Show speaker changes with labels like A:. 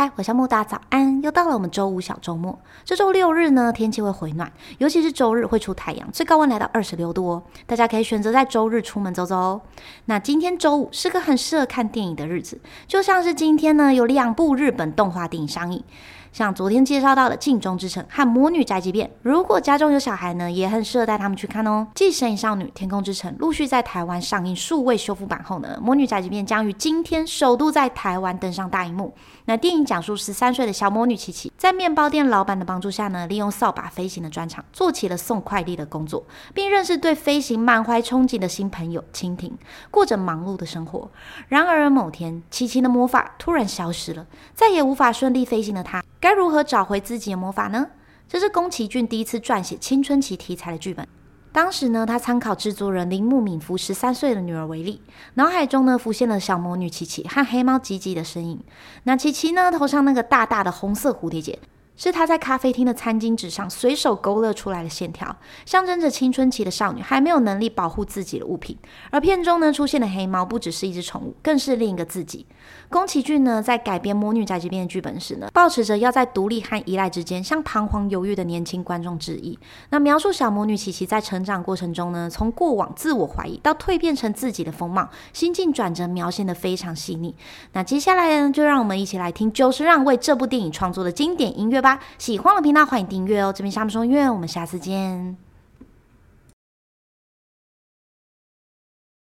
A: 嗨，我是木大早安！又到了我们周五小周末。这周六日呢，天气会回暖，尤其是周日会出太阳，最高温来到二十六度哦。大家可以选择在周日出门走走哦。那今天周五是个很适合看电影的日子，就像是今天呢，有两部日本动画电影上映。像昨天介绍到的《镜中之城》和《魔女宅急便》，如果家中有小孩呢，也很适合带他们去看哦。继《神隐少女》《天空之城》陆续在台湾上映数位修复版后呢，《魔女宅急便》将于今天首度在台湾登上大荧幕。那电影讲述十三岁的小魔女琪琪，在面包店老板的帮助下呢，利用扫把飞行的专长，做起了送快递的工作，并认识对飞行满怀憧憬的新朋友蜻蜓，过着忙碌的生活。然而某天，琪琪的魔法突然消失了，再也无法顺利飞行的她。该如何找回自己的魔法呢？这是宫崎骏第一次撰写青春期题材的剧本。当时呢，他参考制作人铃木敏夫十三岁的女儿为例，脑海中呢浮现了小魔女琪琪和黑猫吉吉的身影。那琪琪呢，头上那个大大的红色蝴蝶结。是她在咖啡厅的餐巾纸上随手勾勒出来的线条，象征着青春期的少女还没有能力保护自己的物品。而片中呢出现的黑猫不只是一只宠物，更是另一个自己。宫崎骏呢在改编《魔女宅急便》的剧本时呢，保持着要在独立和依赖之间向彷徨犹豫的年轻观众致意。那描述小魔女琪琪在成长过程中呢，从过往自我怀疑到蜕变成自己的风貌，心境转折描写的非常细腻。那接下来呢，就让我们一起来听久石让为这部电影创作的经典音乐吧。喜欢的频道欢迎订阅哦！这边夏目说音乐，我们下次见。